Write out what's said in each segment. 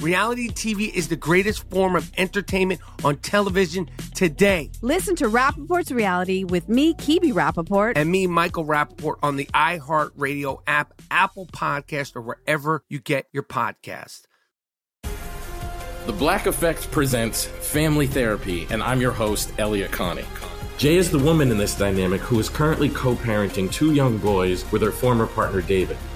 Reality TV is the greatest form of entertainment on television today. Listen to Rapaport's Reality with me, Kebe Rapaport. And me, Michael Rapaport, on the iHeartRadio app, Apple Podcast, or wherever you get your podcast. The Black Effect presents Family Therapy, and I'm your host, Elliott Connie. Jay is the woman in this dynamic who is currently co parenting two young boys with her former partner, David.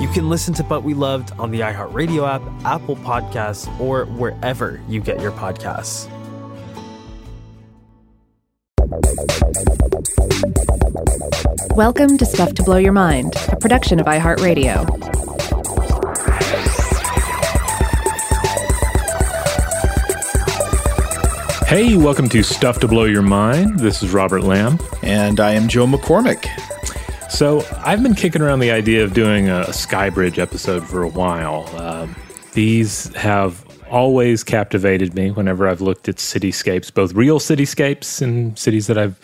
You can listen to But We Loved on the iHeartRadio app, Apple Podcasts, or wherever you get your podcasts. Welcome to Stuff to Blow Your Mind, a production of iHeartRadio. Hey, welcome to Stuff to Blow Your Mind. This is Robert Lamb. And I am Joe McCormick. So I've been kicking around the idea of doing a Skybridge episode for a while. Um, these have always captivated me whenever I've looked at cityscapes, both real cityscapes and cities that I've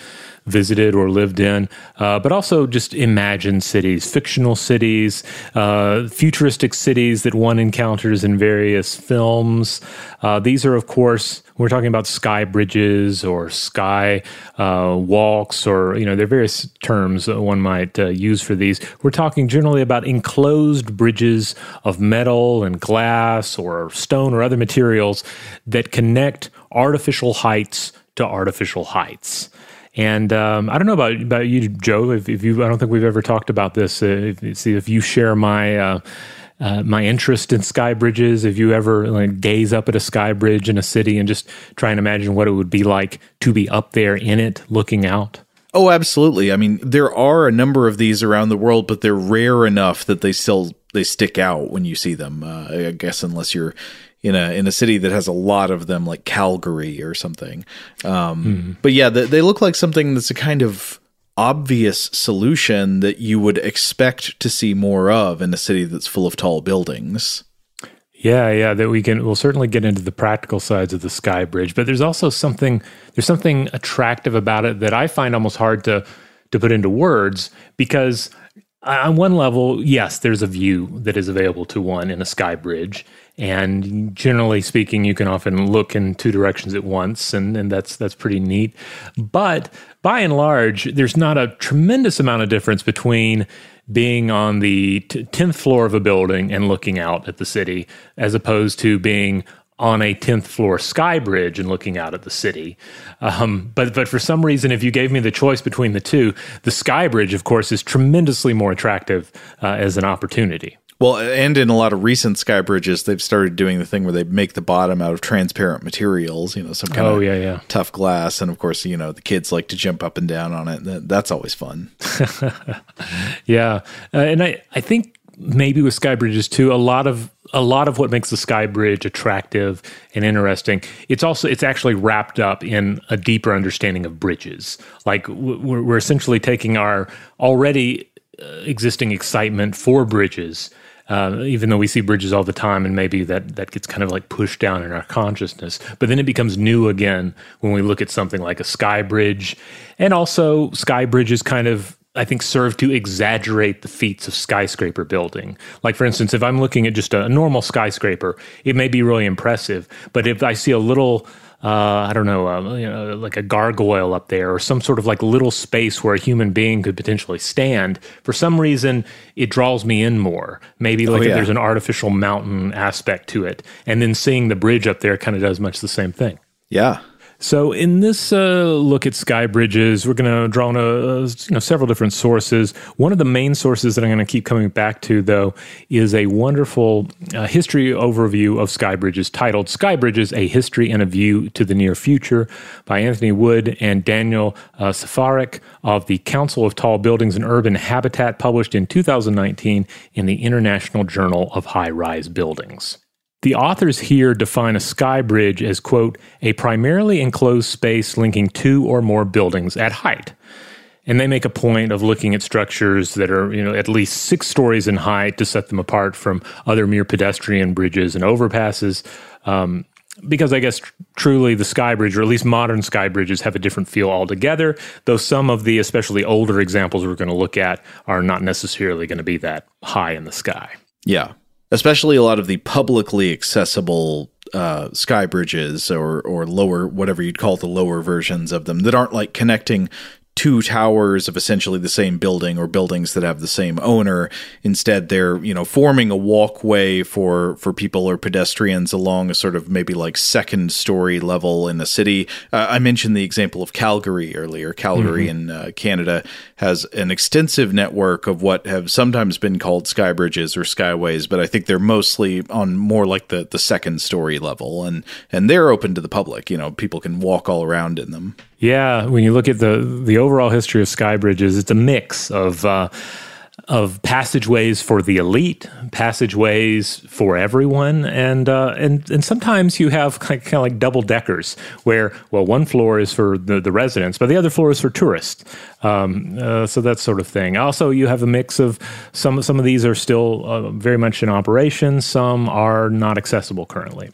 visited or lived in, uh, but also just imagined cities, fictional cities, uh, futuristic cities that one encounters in various films. Uh, these are, of course, we're talking about sky bridges or sky uh, walks, or you know, there are various terms that one might uh, use for these. We're talking generally about enclosed bridges of metal and glass or stone or other materials that connect artificial heights to artificial heights. And um, I don't know about about you, Joe. If, if, you, I don't think we've ever talked about this. Uh, if, see if you share my. Uh, uh, my interest in sky bridges. If you ever like gaze up at a sky bridge in a city and just try and imagine what it would be like to be up there in it, looking out. Oh, absolutely. I mean, there are a number of these around the world, but they're rare enough that they still they stick out when you see them. Uh, I guess unless you're in a in a city that has a lot of them, like Calgary or something. Um, mm. But yeah, they, they look like something that's a kind of obvious solution that you would expect to see more of in a city that's full of tall buildings. Yeah, yeah, that we can we'll certainly get into the practical sides of the sky bridge, but there's also something there's something attractive about it that I find almost hard to to put into words because on one level, yes, there's a view that is available to one in a sky bridge. And generally speaking, you can often look in two directions at once, and, and that's that's pretty neat. But by and large, there's not a tremendous amount of difference between being on the t- 10th floor of a building and looking out at the city as opposed to being on a 10th floor sky bridge and looking out at the city. Um, but, but for some reason, if you gave me the choice between the two, the sky bridge, of course, is tremendously more attractive uh, as an opportunity. Well, and in a lot of recent sky bridges, they've started doing the thing where they make the bottom out of transparent materials, you know, some kind oh, of yeah, yeah. tough glass. And of course, you know, the kids like to jump up and down on it. That's always fun. yeah. Uh, and I, I think maybe with sky bridges too, a lot of a lot of what makes the sky bridge attractive and interesting it's also it's actually wrapped up in a deeper understanding of bridges like we're, we're essentially taking our already uh, existing excitement for bridges. Uh, even though we see bridges all the time, and maybe that that gets kind of like pushed down in our consciousness, but then it becomes new again when we look at something like a sky bridge, and also sky bridges kind of I think serve to exaggerate the feats of skyscraper building. Like, for instance, if I'm looking at just a normal skyscraper, it may be really impressive. But if I see a little, uh, I don't know, uh, you know, like a gargoyle up there or some sort of like little space where a human being could potentially stand, for some reason, it draws me in more. Maybe like Oh, yeah. there's an artificial mountain aspect to it. And then seeing the bridge up there kind of does much the same thing. Yeah. So, in this uh, look at sky bridges, we're going to draw on a, you know, several different sources. One of the main sources that I'm going to keep coming back to, though, is a wonderful uh, history overview of sky bridges titled Sky Bridges A History and a View to the Near Future by Anthony Wood and Daniel uh, Safarik of the Council of Tall Buildings and Urban Habitat, published in 2019 in the International Journal of High Rise Buildings. The authors here define a sky bridge as, quote, a primarily enclosed space linking two or more buildings at height. And they make a point of looking at structures that are, you know, at least six stories in height to set them apart from other mere pedestrian bridges and overpasses. Um, because I guess tr- truly the sky bridge, or at least modern sky bridges, have a different feel altogether. Though some of the especially older examples we're going to look at are not necessarily going to be that high in the sky. Yeah. Especially a lot of the publicly accessible uh, sky bridges or, or lower, whatever you'd call the lower versions of them that aren't like connecting two towers of essentially the same building or buildings that have the same owner. Instead, they're, you know, forming a walkway for, for people or pedestrians along a sort of maybe like second story level in the city. Uh, I mentioned the example of Calgary earlier. Calgary Mhm. in uh, Canada has an extensive network of what have sometimes been called sky bridges or skyways, but I think they're mostly on more like the, the second story level and, and they're open to the public. You know, people can walk all around in them. Yeah, when you look at the the overall history of sky bridges, it's a mix of uh, of passageways for the elite, passageways for everyone, and uh, and and sometimes you have kind of, like double deckers where well one floor is for the, the residents, but the other floor is for tourists. Um, uh, so that sort of thing. Also, you have a mix of some some of these are still uh, very much in operation. Some are not accessible currently.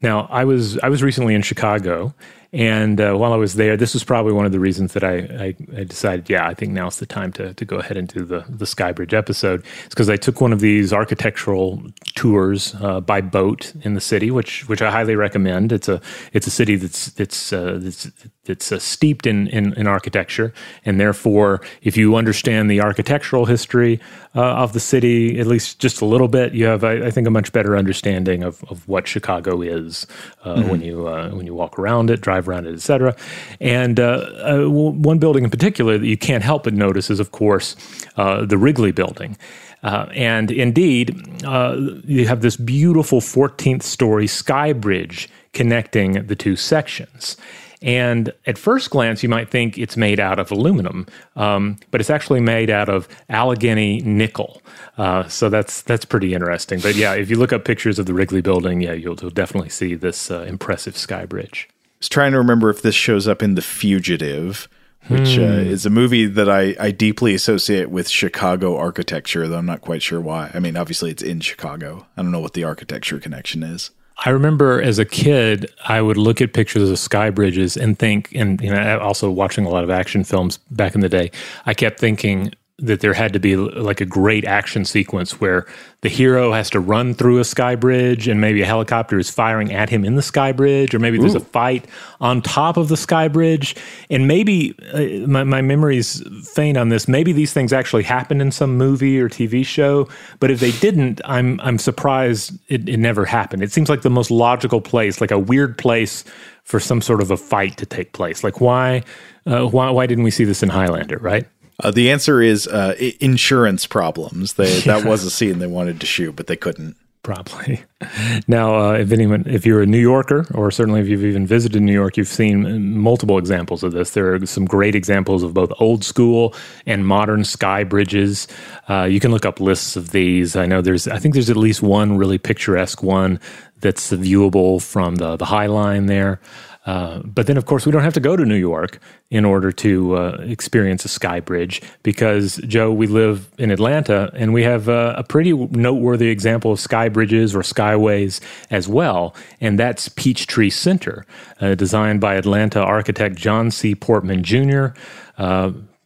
Now, I was I was recently in Chicago, and uh, while I was there, this was probably one of the reasons that I, I, I decided, yeah, I think now's the time to to go ahead and do the the Skybridge episode. It's because I took one of these architectural tours uh, by boat in the city, which which I highly recommend. It's a it's a city that's that's uh, that's, that's uh, steeped in, in in architecture, and therefore, if you understand the architectural history uh, of the city, at least just a little bit, you have, I, I think, a much better understanding of, of what Chicago is uh, Mhm. when you uh, when you walk around it, drive around it, etc. And uh, uh, one building in particular that you can't help but notice is, of course, uh, the Wrigley Building. Uh, and indeed, uh, you have this beautiful 14th story sky bridge connecting the two sections. And at first glance, you might think it's made out of aluminum, um, but it's actually made out of Allegheny nickel. Uh, so that's that's pretty interesting. But yeah, if you look up pictures of the Wrigley Building, yeah, you'll, you'll definitely see this uh, impressive sky bridge. I was trying to remember if this shows up in The Fugitive, which Hmm. uh, is a movie that I, I deeply associate with Chicago architecture, though I'm not quite sure why. I mean, obviously it's in Chicago. I don't know what the architecture connection is. I remember as a kid, I would look at pictures of sky bridges and think, and you know, also watching a lot of action films back in the day, I kept thinking that there had to be like a great action sequence where the hero has to run through a sky bridge and maybe a helicopter is firing at him in the sky bridge or maybe there's a fight on top of the sky bridge. And maybe uh, my, my memory's faint on this. Maybe these things actually happened in some movie or tv show but if they didn't i'm i'm surprised it, it never happened. It seems like the most logical place like a weird place for some sort of a fight to take place. Like why uh, why why didn't we see this in highlander right Uh, the answer is uh, i- insurance problems. They, That was a scene they wanted to shoot, but they couldn't. Probably. Now, uh, if anyone, if you're a New Yorker, or certainly if you've even visited New York, you've seen multiple examples of this. There are some great examples of both old school and modern sky bridges. Uh, you can look up lists of these. I know there's, I think there's at least one really picturesque one that's viewable from the the High Line there. Uh, but then, of course, we don't have to go to New York in order to uh, experience a sky bridge because, Joe, we live in Atlanta and we have uh, a pretty noteworthy example of sky bridges or skyways as well. And that's Peachtree Center, uh, designed by Atlanta architect John C. Portman Jr.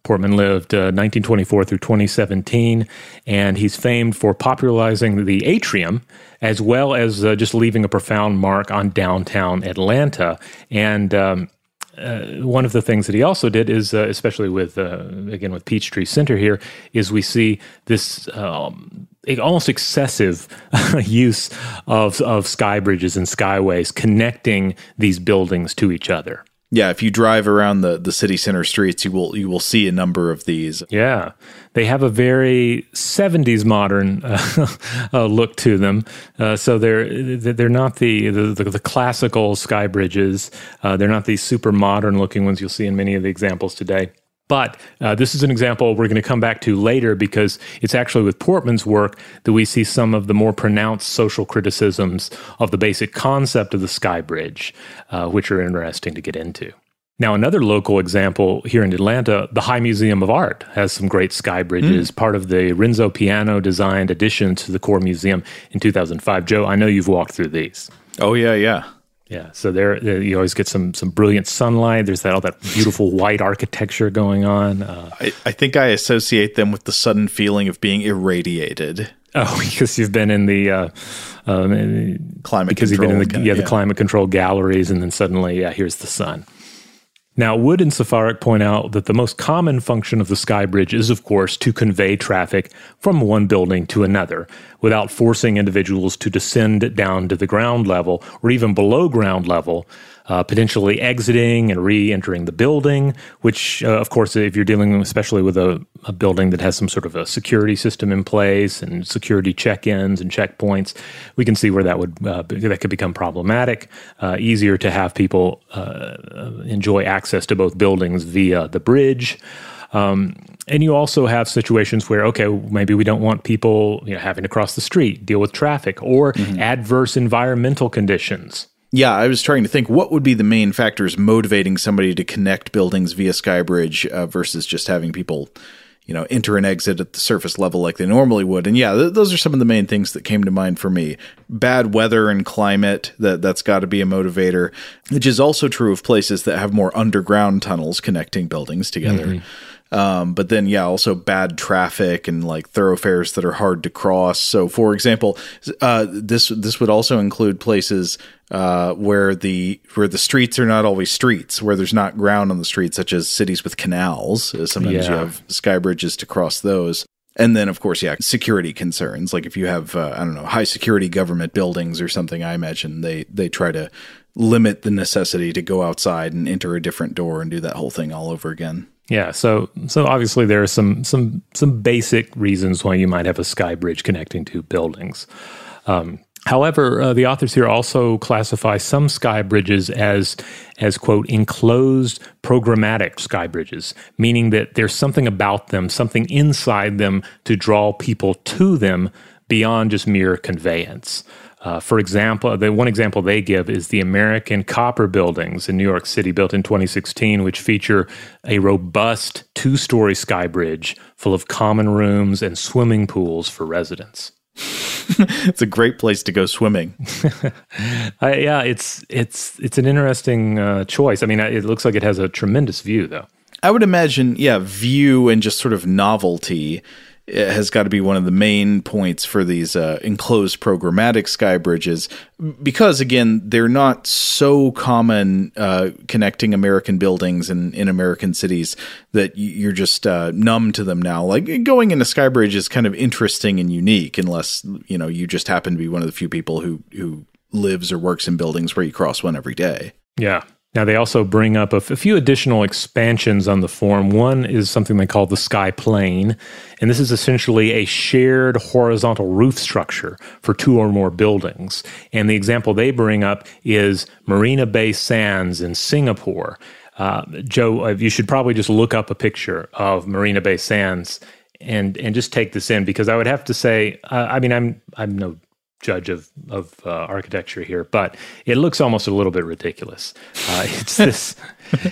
Uh, Portman lived 1924 through 2017, and he's famed for popularizing the atrium as well as uh, just leaving a profound mark on downtown Atlanta. And um, uh, one of the things that he also did is, uh, especially with uh, again with Peachtree Center here, is we see this um, almost excessive use of of sky bridges and skyways connecting these buildings to each other. Yeah, if you drive around the, the city center streets, you will you will see a number of these. Yeah, they have a very '70s modern uh, look to them. Uh, so they're they're not the the, the classical sky bridges. Uh, they're not these super modern looking ones you'll see in many of the examples today. But uh, this is an example we're going to come back to later because it's actually with Portman's work that we see some of the more pronounced social criticisms of the basic concept of the Sky Bridge, uh, which are interesting to get into. Now, another local example here in Atlanta, the High Museum of Art has some great sky bridges, mm. part of the Renzo Piano designed addition to the core museum in 2005. Joe, I know you've walked through these. Oh, yeah, yeah. Yeah, so there, you always get some some brilliant sunlight. There's that all that beautiful white architecture going on. Uh, I, I think I associate them with the sudden feeling of being irradiated. Oh, because you've been in the uh, um, climate because you've been in the yeah, the climate control galleries, and then suddenly, yeah, here's the sun. Now, Wood and Safarik point out that the most common function of the sky bridge is, of course, to convey traffic from one building to another without forcing individuals to descend down to the ground level or even below ground level uh, potentially exiting and re-entering the building. Which, uh, of course, if you're dealing especially with a, a, building that has some sort of a security system in place and security check-ins and checkpoints, we can see where that would uh, that could become problematic. Uh, easier to have people uh, enjoy access to both buildings via the bridge. Um, and you also have situations where, okay, maybe we don't want people you know, having to cross the street, deal with traffic, or mm-hmm. adverse environmental conditions. Yeah, I was trying to think what would be the main factors motivating somebody to connect buildings via Skybridge uh, versus just having people, you know, enter and exit at the surface level like they normally would. And yeah, th- those are some of the main things that came to mind for me. Bad weather and climate that that's got to be a motivator, which is also true of places that have more underground tunnels connecting buildings together. Mm-hmm. Um, but then, yeah, also bad traffic and like thoroughfares that are hard to cross. So, for example, uh, this this would also include places uh, where the where the streets are not always streets, where there's not ground on the streets, such as cities with canals. Uh, sometimes yeah. you have sky bridges to cross those. And then, of course, yeah, security concerns. Like if you have, uh, I don't know, high security government buildings or something, I imagine they they try to limit the necessity to go outside and enter a different door and do that whole thing all over again. Yeah, so so obviously there are some some some basic reasons why you might have a sky bridge connecting two buildings. Um, however, uh, the authors here also classify some sky bridges as as quote enclosed programmatic sky bridges, meaning that there's something about them, something inside them to draw people to them beyond just mere conveyance. Uh, for example, the one example they give is the American Copper buildings in New York City, built in 2016, which feature a robust two story sky bridge full of common rooms and swimming pools for residents. It's a great place to go swimming. uh, yeah, it's it's it's an interesting uh, choice. I mean, it looks like it has a tremendous view, though. I would imagine, yeah, view and just sort of novelty has got to be one of the main points for these uh, enclosed programmatic sky bridges. Because again they're not so common uh, connecting american buildings in, in american cities that you're just uh, numb to them now. Like going into sky bridge is kind of interesting and unique unless you know you just happen to be one of the few people who who lives or works in buildings where you cross one every day. Yeah now, they also bring up a, f- a few additional expansions on the form. One is something they call the sky plane, and this is essentially a shared horizontal roof structure for two or more buildings. And the example they bring up is Marina Bay Sands in Singapore. Uh, Joe, uh, you should probably just look up a picture of Marina Bay Sands and and just take this in because I would have to say, uh, I mean, I'm I'm no judge of of uh, architecture here, but it looks almost a little bit ridiculous. Uh, it's this.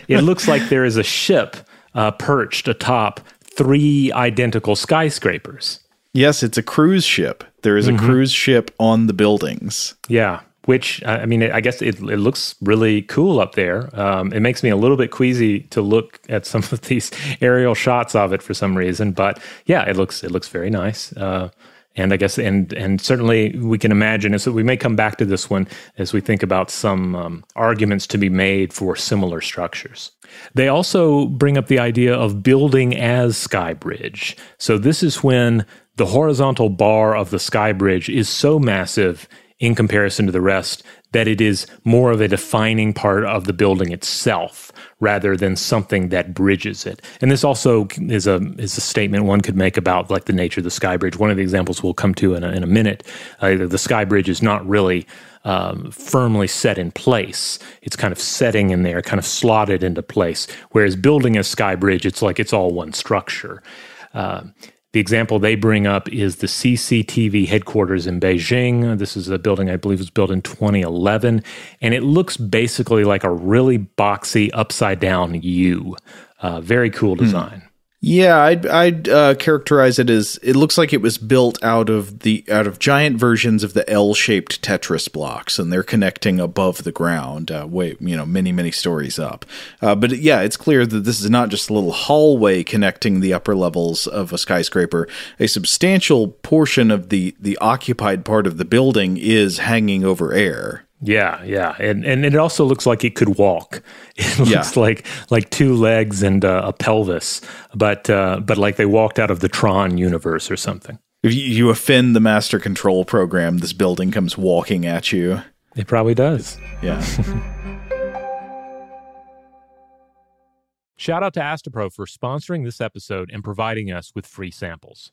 it looks like there is a ship uh, perched atop three identical skyscrapers. Yes, it's a cruise ship. There is a Mhm. cruise ship on the buildings. Yeah, which I I mean, I guess it it looks really cool up there. Um, it makes me a little bit queasy to look at some of these aerial shots of it for some reason, but yeah, it looks it looks very nice. Uh, and I guess and and certainly we can imagine, so we may come back to this one as we think about some um, arguments to be made for similar structures. They also bring up the idea of building as sky bridge. So this is when the horizontal bar of the sky bridge is so massive in comparison to the rest that it is more of a defining part of the building itself rather than something that bridges it. And this also is a is a statement one could make about like the nature of the sky bridge. One of the examples we'll come to in a, in a minute. Uh, the sky bridge is not really um, firmly set in place. It's kind of setting in there, kind of slotted into place. Whereas building a sky bridge, it's like it's all one structure. Um, the example they bring up is the CCTV headquarters in Beijing. This is a building I believe was built in 2011, and it looks basically like a really boxy upside down U. Uh, very cool design. Yeah, I'd I'd uh, characterize it as it looks like it was built out of the out of giant versions of the L-shaped Tetris blocks, and they're connecting above the ground, uh, way you know many many stories up. Uh, but yeah, it's clear that this is not just a little hallway connecting the upper levels of a skyscraper. A substantial portion of the the occupied part of the building is hanging over air. Yeah, yeah, and and it also looks like it could walk. It looks Yeah. like like two legs and uh, a pelvis, but uh, but like they walked out of the Tron universe or something. If you, you offend the master control program, this building comes walking at you. It probably does. Yeah. Shout out to Astepro for sponsoring this episode and providing us with free samples.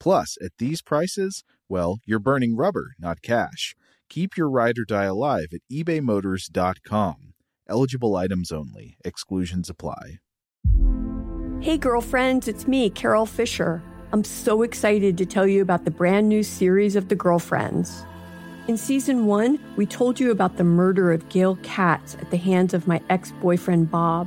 Plus, at these prices, well, you're burning rubber, not cash. Keep your ride or die alive at ebaymotors.com. Eligible items only, exclusions apply. Hey, girlfriends, it's me, Carol Fisher. I'm so excited to tell you about the brand new series of The Girlfriends. In season one, we told you about the murder of Gail Katz at the hands of my ex boyfriend Bob.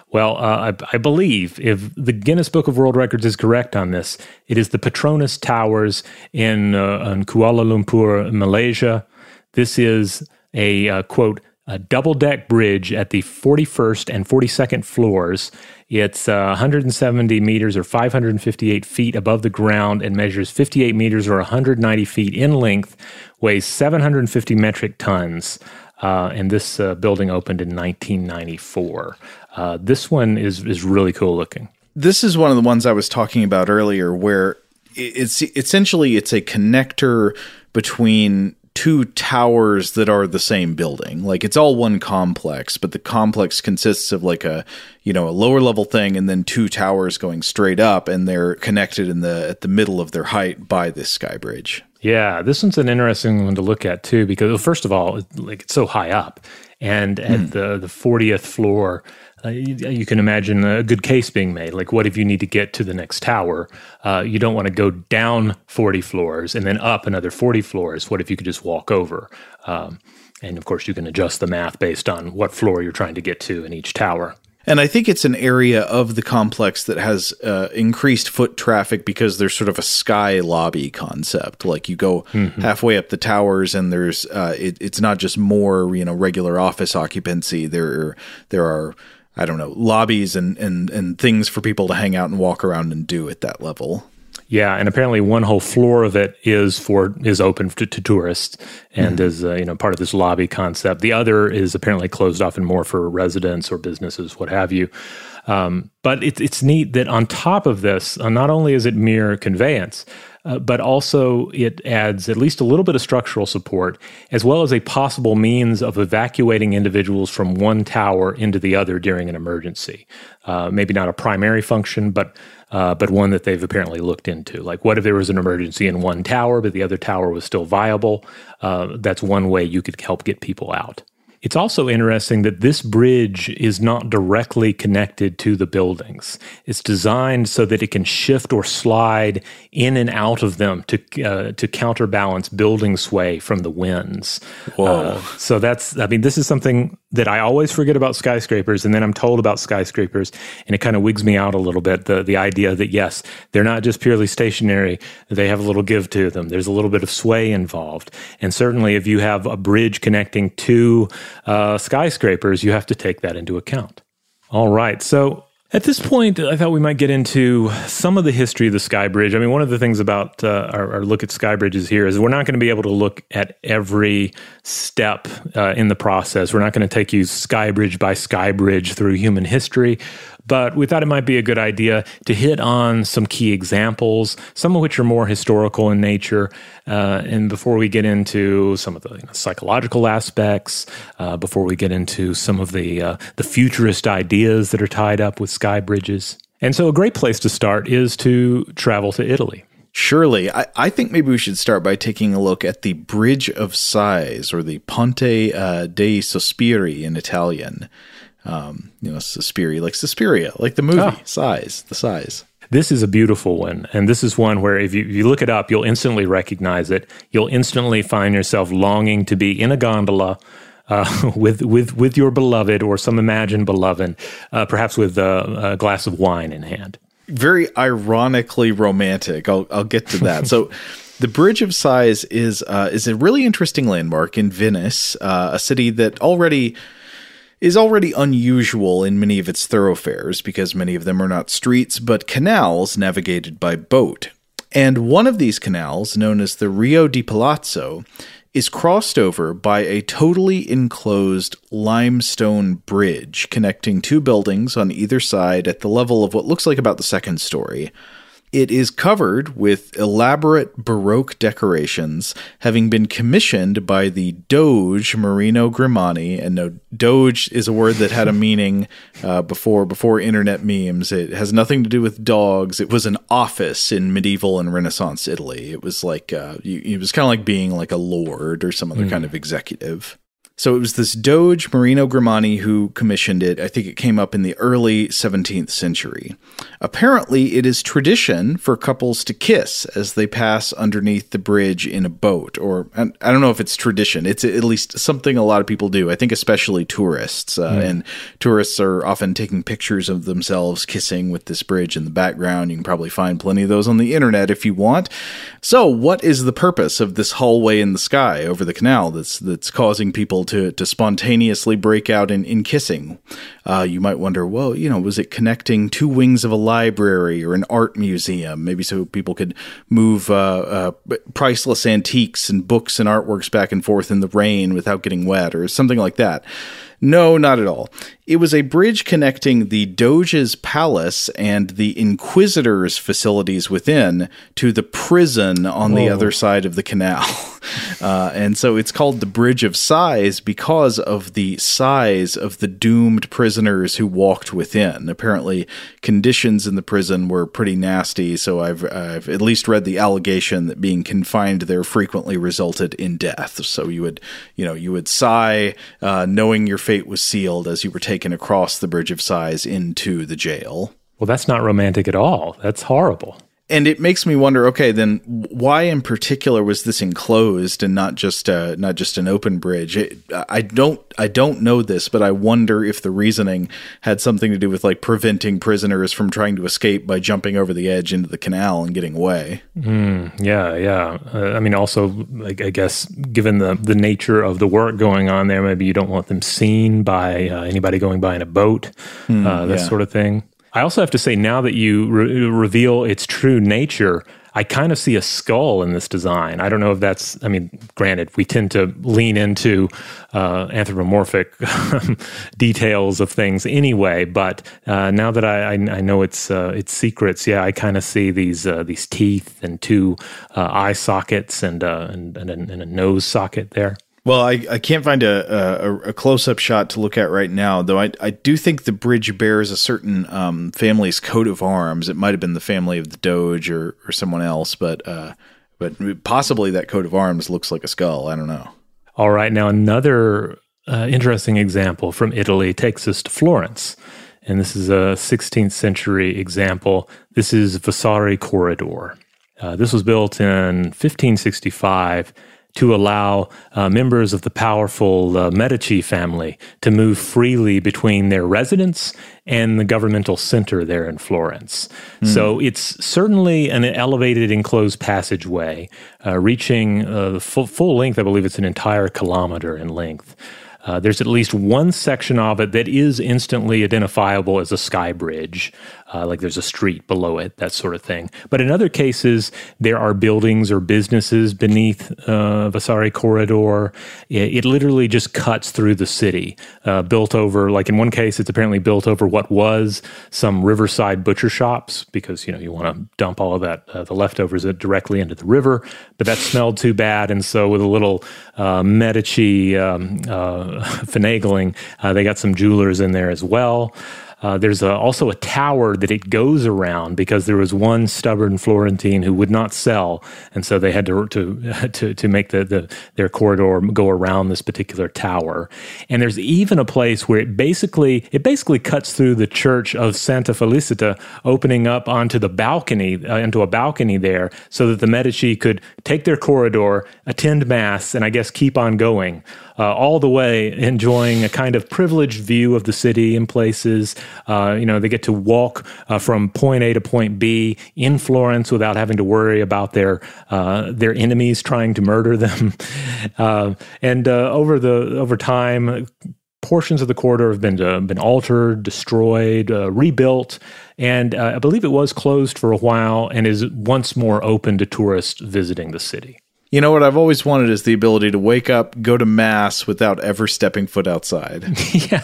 Well, uh, I, I believe if the Guinness Book of World Records is correct on this, it is the Petronas Towers in, uh, in Kuala Lumpur, Malaysia. This is a uh, quote, a double deck bridge at the 41st and 42nd floors. It's uh, 170 meters or 558 feet above the ground and measures 58 meters or 190 feet in length, weighs 750 metric tons. Uh, and this uh, building opened in 1994. Uh, this one is is really cool looking. This is one of the ones I was talking about earlier, where it's essentially it's a connector between two towers that are the same building. Like it's all one complex, but the complex consists of like a you know a lower level thing and then two towers going straight up, and they're connected in the at the middle of their height by this sky bridge. Yeah, this one's an interesting one to look at too because well, first of all, like it's so high up, and at Hmm. the the fortieth floor, uh, you, you can imagine a good case being made. Like, what if you need to get to the next tower? Uh, you don't want to go down forty floors and then up another forty floors. What if you could just walk over? Um, and of course, you can adjust the math based on what floor you're trying to get to in each tower. And I think it's an area of the complex that has uh, increased foot traffic because there's sort of a sky lobby concept. Like you go Mhm. halfway up the towers, and there's uh, it, it's not just more you know regular office occupancy. There there are I don't know lobbies and and and things for people to hang out and walk around and do at that level. Yeah, and apparently one whole floor of it is for is open to, to tourists and is uh, you know part of this lobby concept. The other is apparently closed off and more for residents or businesses, what have you. Um, but it's it's neat that on top of this, uh, not only is it mere conveyance, uh, but also it adds at least a little bit of structural support, as well as a possible means of evacuating individuals from one tower into the other during an emergency. Uh, maybe not a primary function, but uh, but one that they've apparently looked into. Like, what if there was an emergency in one tower, but the other tower was still viable? Uh, that's one way you could help get people out. It's also interesting that this bridge is not directly connected to the buildings. It's designed so that it can shift or slide in and out of them to uh, to counterbalance building sway from the winds. Whoa. Uh, so that's I mean this is something that I always forget about skyscrapers and then I'm told about skyscrapers and it kind of wigs me out a little bit the the idea that yes, they're not just purely stationary, they have a little give to them. There's a little bit of sway involved. And certainly if you have a bridge connecting two uh, skyscrapers, you have to take that into account. All right. So at this point, I thought we might get into some of the history of the Sky Bridge. I mean, one of the things about uh, our, our look at Sky Bridges here is we're not going to be able to look at every step uh, in the process. We're not going to take you Sky Bridge by Sky Bridge through human history, but we thought it might be a good idea to hit on some key examples, some of which are more historical in nature. Uh, and before we get into some of the you know, psychological aspects, uh, before we get into some of the uh, the futurist ideas that are tied up with sky bridges. And so, a great place to start is to travel to Italy. Surely. I, I think maybe we should start by taking a look at the Bridge of Sighs, or the Ponte uh, dei Sospiri in Italian. Um, you know, Sospiri, like Suspiria, like the movie, oh. Sighs, the size. This is a beautiful one. And this is one where if you, if you look it up, you'll instantly recognize it. You'll instantly find yourself longing to be in a gondola uh, with with with your beloved or some imagined beloved, uh, perhaps with a, a, glass of wine in hand. Very ironically romantic. I'll I'll get to that. so. The Bridge of Sighs is uh, is a really interesting landmark in Venice, uh, a city that already is already unusual in many of its thoroughfares because many of them are not streets but canals navigated by boat. And one of these canals, known as the Rio di Palazzo, is crossed over by a totally enclosed limestone bridge connecting two buildings on either side at the level of what looks like about the second story. It is covered with elaborate Baroque decorations, having been commissioned by the Doge Marino Grimani. And no, Doge is a word that had a meaning uh, before before internet memes. It has nothing to do with dogs. It was an office in medieval and Renaissance Italy. It was like uh, it was kind of like being like a lord or some other mm. kind of executive. So it was this Doge Marino Grimani who commissioned it. I think it came up in the early 17th century. Apparently, it is tradition for couples to kiss as they pass underneath the bridge in a boat. Or I don't know if it's tradition. It's at least something a lot of people do. I think especially tourists. Uh, mm. And tourists are often taking pictures of themselves kissing with this bridge in the background. You can probably find plenty of those on the internet if you want. So, what is the purpose of this hallway in the sky over the canal that's that's causing people to to spontaneously break out in, in kissing. Uh, you might wonder, well, you know, was it connecting two wings of a library or an art museum? Maybe so people could move uh, uh, priceless antiques and books and artworks back and forth in the rain without getting wet or something like that. No, not at all. It was a bridge connecting the Doge's palace and the Inquisitor's facilities within to the prison on Whoa. the other side of the canal. Uh, and so it's called the Bridge of Sighs because of the sighs of the doomed prisoners who walked within. Apparently, conditions in the prison were pretty nasty, so I've, I've at least read the allegation that being confined there frequently resulted in death. So you would, you know, you would sigh uh, knowing your fate was sealed as you were taken across the Bridge of Sighs into the jail. Well, that's not romantic at all. That's horrible and it makes me wonder okay then why in particular was this enclosed and not just uh, not just an open bridge? It, i don't i don't know this but i wonder if the reasoning had something to do with like preventing prisoners from trying to escape by jumping over the edge into the canal and getting away. Mm, yeah yeah. Uh, i mean also like, i guess given the the nature of the work going on there maybe you don't want them seen by uh, anybody going by in a boat mm, that yeah. sort of thing I also have to say, now that you re- reveal its true nature, I kind of see a skull in this design. I don't know if that's, I mean, granted, we tend to lean into uh, anthropomorphic details of things anyway, but uh, now that I, I, I know its, uh, its secrets, yeah, I kind of see these, uh, these teeth and two uh, eye sockets and, uh, and, and, a, and a nose socket there. Well, I, I can't find a, a, a close up shot to look at right now, though I, I do think the bridge bears a certain um, family's coat of arms. It might have been the family of the Doge or, or someone else, but uh, but possibly that coat of arms looks like a skull. I don't know. All right, now another uh, interesting example from Italy takes us to Florence, and this is a 16th century example. This is Vasari Corridor. Uh, this was built in 1565 to allow uh, members of the powerful uh, Medici family to move freely between their residence and the governmental center there in Florence. Mm. So it's certainly an elevated enclosed passageway, uh, reaching uh, the full, full length. I believe it's an entire kilometer in length. Uh, there's at least one section of it that is instantly identifiable as a sky bridge. Uh, like there's a street below it, that sort of thing. But in other cases, there are buildings or businesses beneath uh, Vasari Corridor. It, it, literally just cuts through the city, uh, built over, like in one case, it's apparently built over what was some riverside butcher shops because, you know, you want to dump all of that, uh, the leftovers directly into the river. But that smelled too bad. And so with a little uh, Medici um, uh, finagling, they got some jewelers in there as well. Uh, there's a, also a tower that it goes around because there was one stubborn Florentine who would not sell, and so they had to to to, to make the, the their corridor go around this particular tower. And there's even a place where it basically it basically cuts through the church of Santa Felicita, opening up onto the balcony uh, into a balcony there, so that the Medici could take their corridor, attend mass, and I guess keep on going uh, all the way enjoying a kind of privileged view of the city in places. Uh, you know, they get to walk uh, from point A to point B in Florence without having to worry about their uh, their enemies trying to murder them. Uh, and uh, over the over time, portions of the corridor have been uh, been altered, destroyed, uh, rebuilt, and uh, I believe it was closed for a while and is once more open to tourists visiting the city. You know what I've always wanted is the ability to wake up, go to mass without ever stepping foot outside. yeah,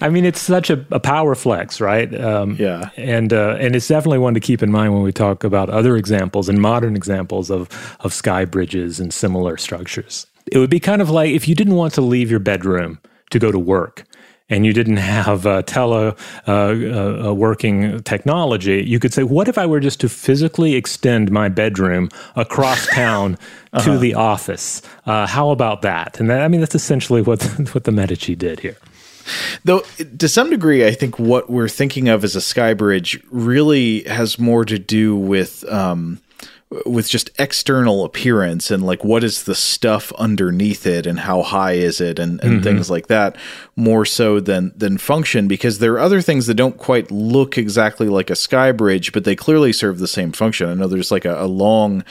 I mean it's such a, a power flex, right? Um, yeah, and uh, and it's definitely one to keep in mind when we talk about other examples and modern examples of of sky bridges and similar structures. It would be kind of like if you didn't want to leave your bedroom to go to work and you didn't have uh, tele uh, uh, working technology, you could say, what if I were just to physically extend my bedroom across town uh-huh. to the office? Uh, how about that? And that, I mean, that's essentially what what the Medici did here. Though, to some degree, I think what we're thinking of as a sky bridge really has more to do with. Um, with just external appearance and like what is the stuff underneath it and how high is it and, and mm-hmm. things like that more so than than function because there are other things that don't quite look exactly like a sky bridge but they clearly serve the same function i know there's like a, a long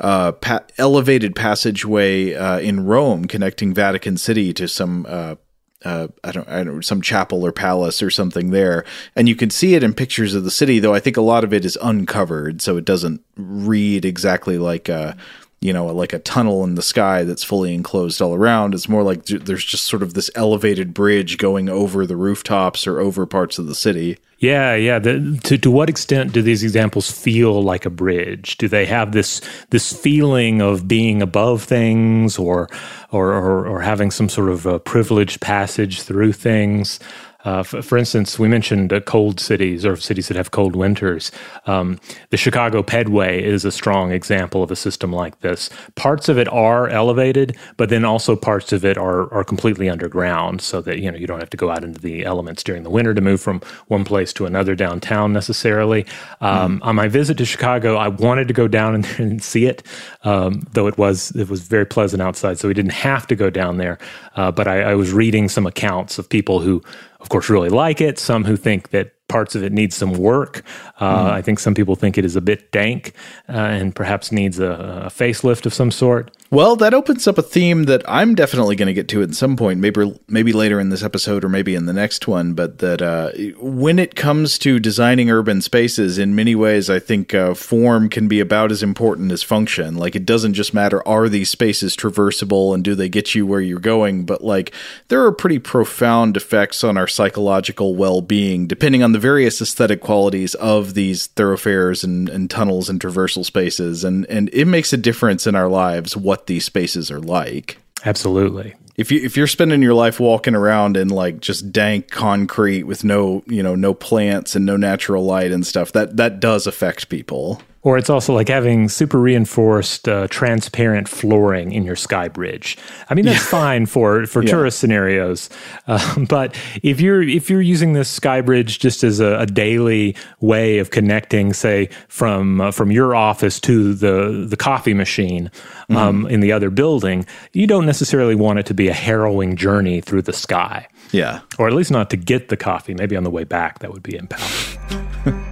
uh, pa- elevated passageway uh, in Rome connecting Vatican City to some uh, uh, I don't, I don't, some chapel or palace or something there, and you can see it in pictures of the city. Though I think a lot of it is uncovered, so it doesn't read exactly like a, you know, like a tunnel in the sky that's fully enclosed all around. It's more like there's just sort of this elevated bridge going over the rooftops or over parts of the city. Yeah, yeah. The, to to what extent do these examples feel like a bridge? Do they have this this feeling of being above things, or or or, or having some sort of privileged passage through things? Uh, for, for, instance, we mentioned uh, cold cities or cities that have cold winters. Um, the Chicago Pedway is a strong example of a system like this. Parts of it are elevated, but then also parts of it are are completely underground, so that you know you don't have to go out into the elements during the winter to move from one place to another downtown necessarily. Um, mm. On my visit to Chicago, I wanted to go down and, and see it, um, though it was it was very pleasant outside, so we didn't have to go down there. Uh, but I, I was reading some accounts of people who of course, really like it. Some who think that parts of it need some work. Uh, mm. I think some people think it is a bit dank uh, and perhaps needs a, a, facelift of some sort. Well, that opens up a theme that I'm definitely going to get to at some point, maybe maybe later in this episode or maybe in the next one. But that uh, when it comes to designing urban spaces, in many ways, I think uh, form can be about as important as function. Like it doesn't just matter are these spaces traversable and do they get you where you're going, but like there are pretty profound effects on our psychological well being depending on the various aesthetic qualities of these thoroughfares and, and tunnels and traversal spaces, and and it makes a difference in our lives what these spaces are like. Absolutely. If you if you're spending your life walking around in like just dank concrete with no you know no plants and no natural light and stuff, that that does affect people. Or it's also like having super reinforced, uh, transparent flooring in your sky bridge. I mean, that's yeah. fine for for yeah. tourist scenarios, uh, but if you're if you're using this sky bridge just as a, a daily way of connecting, say from uh, from your office to the the coffee machine mm-hmm. um, in the other building, you don't necessarily want it to be a harrowing journey through the sky. Yeah, or at least not to get the coffee. Maybe on the way back, that would be empowering.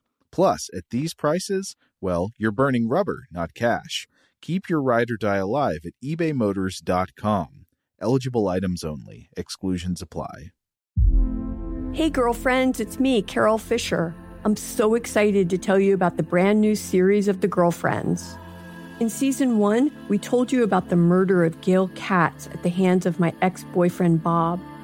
Plus, at these prices, well, you're burning rubber, not cash. Keep your ride or die alive at ebaymotors.com. Eligible items only, exclusions apply. Hey, girlfriends, it's me, Carol Fisher. I'm so excited to tell you about the brand new series of The Girlfriends. In season one, we told you about the murder of Gail Katz at the hands of my ex boyfriend Bob.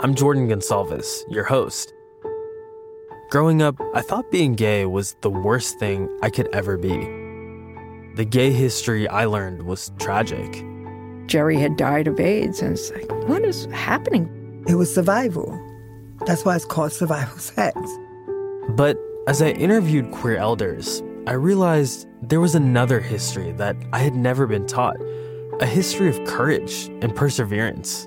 I'm Jordan Gonsalves, your host. Growing up, I thought being gay was the worst thing I could ever be. The gay history I learned was tragic. Jerry had died of AIDS, and it's like, what is happening? It was survival. That's why it's called survival sex. But as I interviewed queer elders, I realized there was another history that I had never been taught a history of courage and perseverance.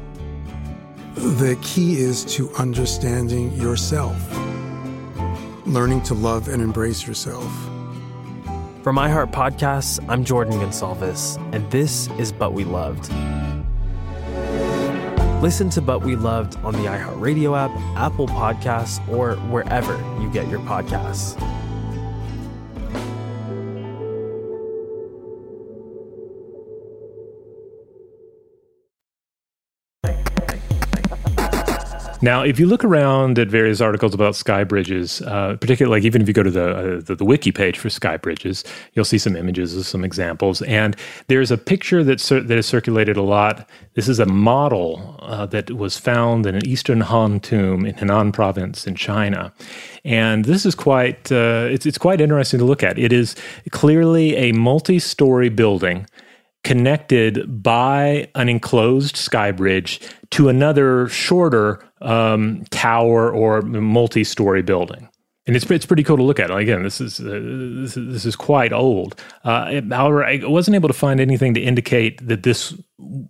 The key is to understanding yourself, learning to love and embrace yourself. For My Heart Podcasts, I'm Jordan Gonsalves, and this is But We Loved. Listen to But We Loved on the iHeartRadio app, Apple Podcasts, or wherever you get your podcasts. Now, if you look around at various articles about sky bridges, uh, particularly like even if you go to the, uh, the, the wiki page for sky bridges, you'll see some images of some examples. And there's a picture that cir- that has circulated a lot. This is a model uh, that was found in an Eastern Han tomb in Henan Province in China, and this is quite uh, it's it's quite interesting to look at. It is clearly a multi-story building connected by an enclosed sky bridge to another shorter um, tower or multi-story building. And it's it's pretty cool to look at. Again, this is uh, this, is, this is quite old. Uh, however, I wasn't able to find anything to indicate that this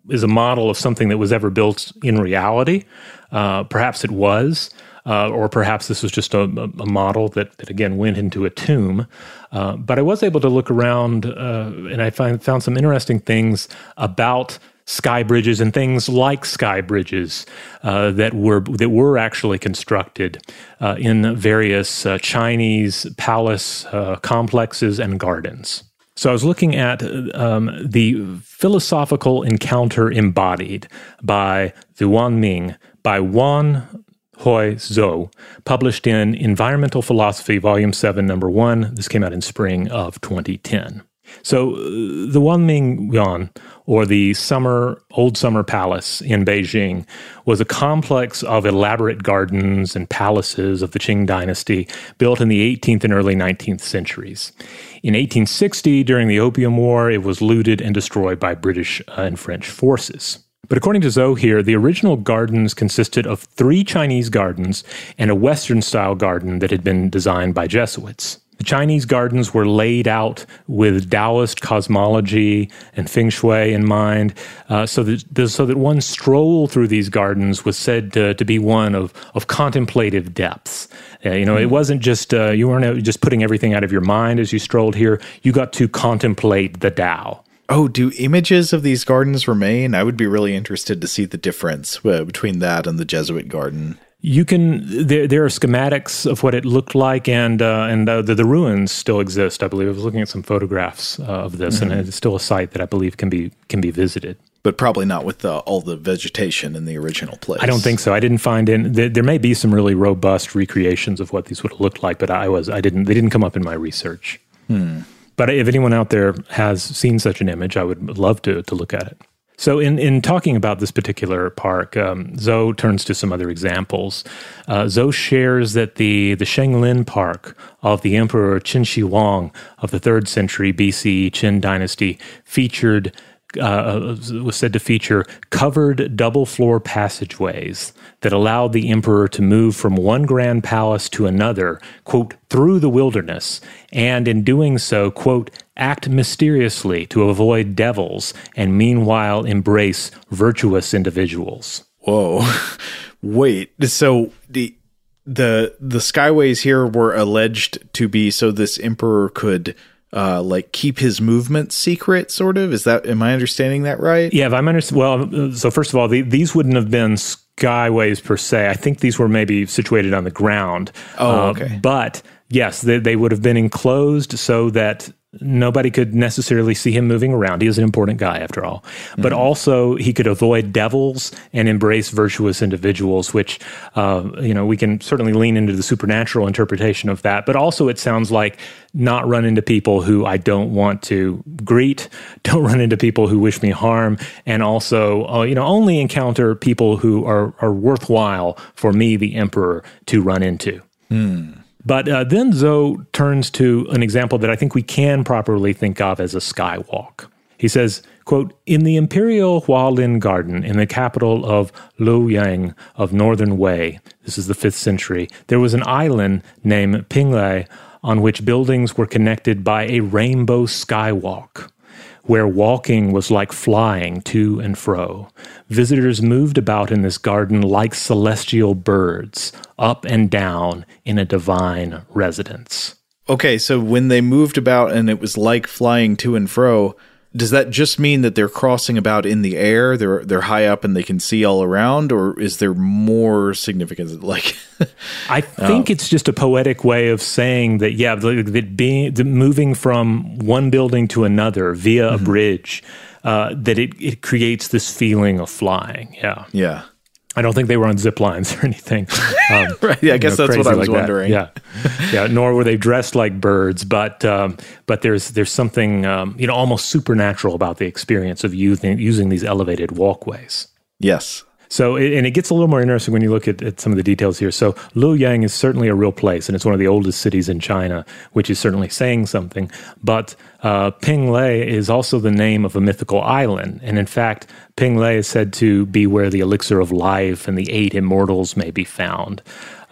is a model of something that was ever built in reality. Uh, perhaps it was, uh, or perhaps this was just a, a, model that, that again went into a tomb. Uh, but I was able to look around, uh, and I find, found some interesting things about sky bridges and things like sky bridges uh, that were that were actually constructed uh, in various uh, Chinese palace uh, complexes and gardens. So I was looking at um, the philosophical encounter embodied by the Yuanming by Wan Hoi Zhou, published in Environmental Philosophy, Volume 7, Number 1. This came out in spring of 2010. So uh, the Yuanming Yuan, or the summer old summer palace in Beijing, was a complex of elaborate gardens and palaces of the Qing dynasty built in the 18th and early 19th centuries. In 1860, during the Opium War, it was looted and destroyed by British uh, and French forces. But according to Zhou here, the original gardens consisted of three Chinese gardens and a Western style garden that had been designed by Jesuits. The Chinese gardens were laid out with Taoist cosmology and feng shui in mind, uh, so that so that one stroll through these gardens was said to, to be one of of contemplative depths. Uh, you know, it hmm. wasn't just uh, you weren't just putting everything out of your mind as you strolled here. You got to contemplate the Tao. Oh, do images of these gardens remain? I would be really interested to see the difference uh, between that and the Jesuit garden. You can there, there are schematics of what it looked like, and uh, and uh, the, the ruins still exist. I believe I was looking at some photographs uh, of this, mm-hmm. and it's still a site that I believe can be can be visited. But probably not with all the vegetation in the original place. I don't think so. I didn't find in there, there may be some really robust recreations of what these would have looked like, but I was I didn't they didn't come up in my research. Hmm. But if anyone out there has seen such an image, I would love to to look at it. So, in, in talking about this particular park, um, turns to some other examples. Uh, shares that the, the Shanglin Park of the Emperor Qin Shi Huang of the 3rd century BCE Qin dynasty featured uh, was said to feature covered double floor passageways that allowed the emperor to move from one grand palace to another, quote, through the wilderness, and in doing so, quote, act mysteriously to avoid devils and meanwhile embrace virtuous individuals. Whoa. Wait, so the the the skyways here were alleged to be so this emperor could uh, like keep his movement secret, sort of. Is that am I understanding that right? Yeah, if I'm understanding. Well, so first of all, the, these wouldn't have been skyways per se. I think these were maybe situated on the ground. Oh, uh, okay. but yes, they, they would have been enclosed so that nobody could necessarily see him moving around. He is an important guy, after all. Mm-hmm. But also, he could avoid devils and embrace virtuous individuals, which, uh, you know, we can certainly lean into the supernatural interpretation of that. But also, it sounds like not run into people who I don't want to greet, don't run into people who wish me harm, and also, uh, you know, only encounter people who are, are worthwhile for me, the emperor, to run into. Hmm. But uh, then Zhou turns to an example that I think we can properly think of as a skywalk. He says, quote, In the imperial Hualin garden in the capital of Luoyang of northern Wei, this is the 5th century, there was an island named Penglai on which buildings were connected by a rainbow skywalk where walking was like flying to and fro. Visitors moved about in this garden like celestial birds, up and down in a divine residence. Okay, so when they moved about and it was like flying to and fro, does that just mean that they're crossing about in the air? They're they're high up and they can see all around, or is there more significance? Like, I think um, it's just a poetic way of saying that. Yeah, that being the moving from one building to another via mm-hmm. a bridge, uh, that it it creates this feeling of flying. Yeah, yeah. I don't think they were on zip lines or anything. Um, right. Yeah, I guess know, that's what I was like wondering. That. Yeah. yeah. Nor were they dressed like birds, but um, but there's there's something um, you know almost supernatural about the experience of using using these elevated walkways. Yes. So, and it gets a little more interesting when you look at, at, some of the details here. So, Luoyang is certainly a real place, and it's one of the oldest cities in China, which is certainly saying something. But uh, Penglai is also the name of a mythical island. And in fact, Penglai is said to be where the elixir of life and the eight immortals may be found.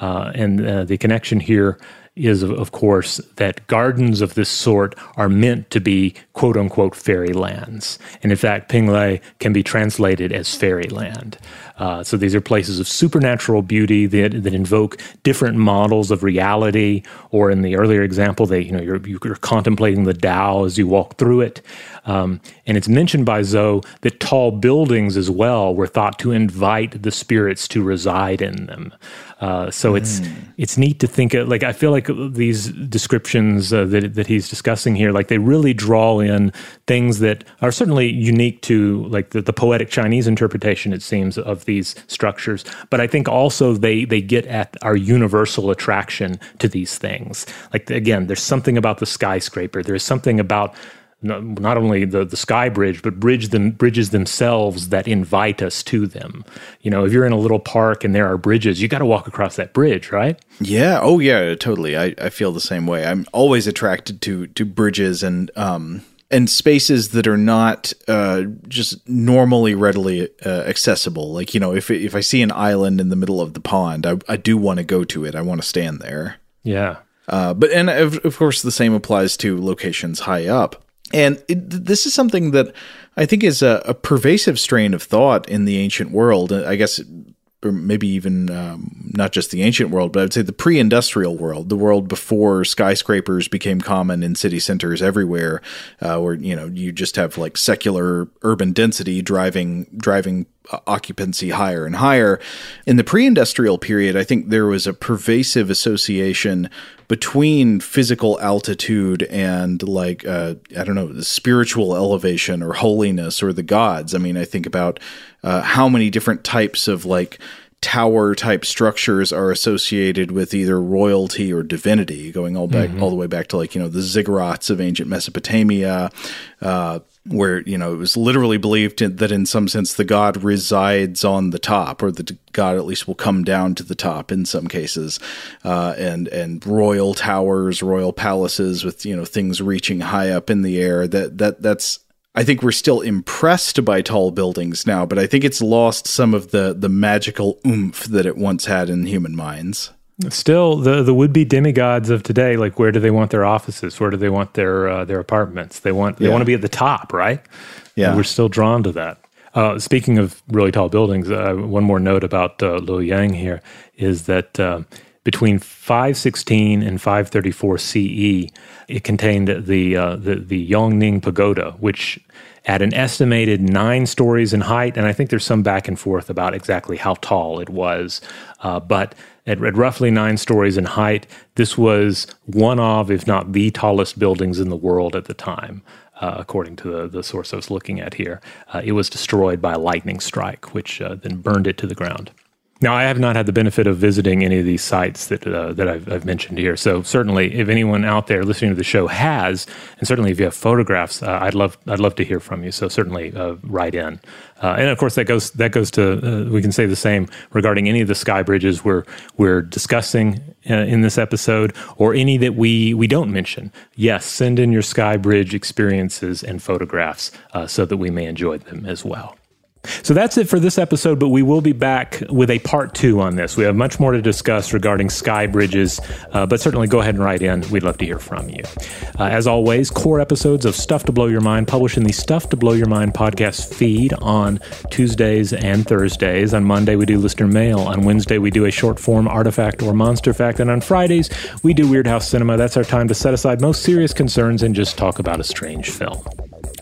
Uh, and uh, the connection here is, of course, that gardens of this sort are meant to be quote unquote fairy lands. And in fact, Penglai can be translated as fairyland. Uh, so these are places of supernatural beauty that, that invoke different models of reality. Or in the earlier example, they you know you're, you're contemplating the Tao as you walk through it. Um, and it's mentioned by Zhou that tall buildings as well were thought to invite the spirits to reside in them. Uh, so it's mm. it's neat to think of, like I feel like these descriptions uh, that that he's discussing here, like they really draw in things that are certainly unique to like the, the poetic Chinese interpretation. It seems of these structures, but I think also they they get at our universal attraction to these things. Like again, there's something about the skyscraper. There's something about not only the, the sky bridge, but bridge them, bridges themselves that invite us to them. You know, if you're in a little park and there are bridges, you got to walk across that bridge, right? Yeah. Oh, yeah. Totally. I, I feel the same way. I'm always attracted to to bridges and um and spaces that are not uh, just normally readily uh, accessible. Like you know, if if I see an island in the middle of the pond, I, I do want to go to it. I want to stand there. Yeah. Uh, but and of, of course, the same applies to locations high up. And it, this is something that I think is a, a, pervasive strain of thought in the ancient world. I guess, or maybe even um, not just the ancient world, but I would say the pre industrial world, the world before skyscrapers became common in city centers everywhere, uh, where, you know, you just have like secular urban density driving, driving occupancy higher and higher. In the pre industrial period, I think there was a pervasive association between physical altitude and, like, uh, I don't know, the spiritual elevation or holiness or the gods. I mean, I think about uh, how many different types of, like, tower type structures are associated with either royalty or divinity, going all back mm-hmm. all the way back to like you know the ziggurats of ancient Mesopotamia, uh, where you know it was literally believed that in some sense the god resides on the top, or the god at least will come down to the top in some cases, uh, and and royal towers, royal palaces with you know things reaching high up in the air. That that that's I think we're still impressed by tall buildings now, but I think it's lost some of the the magical oomph that it once had in human minds. Still, the the would be demigods of today, like where do they want their offices? Where do they want their uh, their apartments? They want they yeah. want to be at the top, right? Yeah, and we're still drawn to that. Uh, speaking of really tall buildings, uh, one more note about uh, Luoyang here is that uh, between 516 and 534 CE, it contained the uh, the the Yongning Pagoda, which at an estimated nine stories in height, and I think there's some back and forth about exactly how tall it was, uh, but at, at, roughly nine stories in height, this was one of, if not the tallest buildings in the world at the time. Uh, according to the, the source I was looking at here, uh, it was destroyed by a lightning strike, which uh, then burned it to the ground. Now, I have not had the benefit of visiting any of these sites that uh, that I've, I've, mentioned here. So, certainly, if anyone out there listening to the show has, and certainly if you have photographs, uh, I'd love I'd love to hear from you. So, certainly, uh, write in. Uh, and of course, that goes that goes to uh, we can say the same regarding any of the sky bridges we're we're discussing uh, in this episode, or any that we we don't mention. Yes, send in your sky bridge experiences and photographs so that we may enjoy them as well. So that's it for this episode, but we will be back with a part two on this. We have much more to discuss regarding sky bridges, uh, but certainly go ahead and write in. We'd love to hear from you. Uh, as always, core episodes of Stuff to Blow Your Mind published in the Stuff to Blow Your Mind podcast feed on Tuesdays and Thursdays. On Monday, we do listener mail. On Wednesday, we do a short form artifact or monster fact. And on Fridays, we do Weirdhouse Cinema. That's our time to set aside most serious concerns and just talk about a strange film.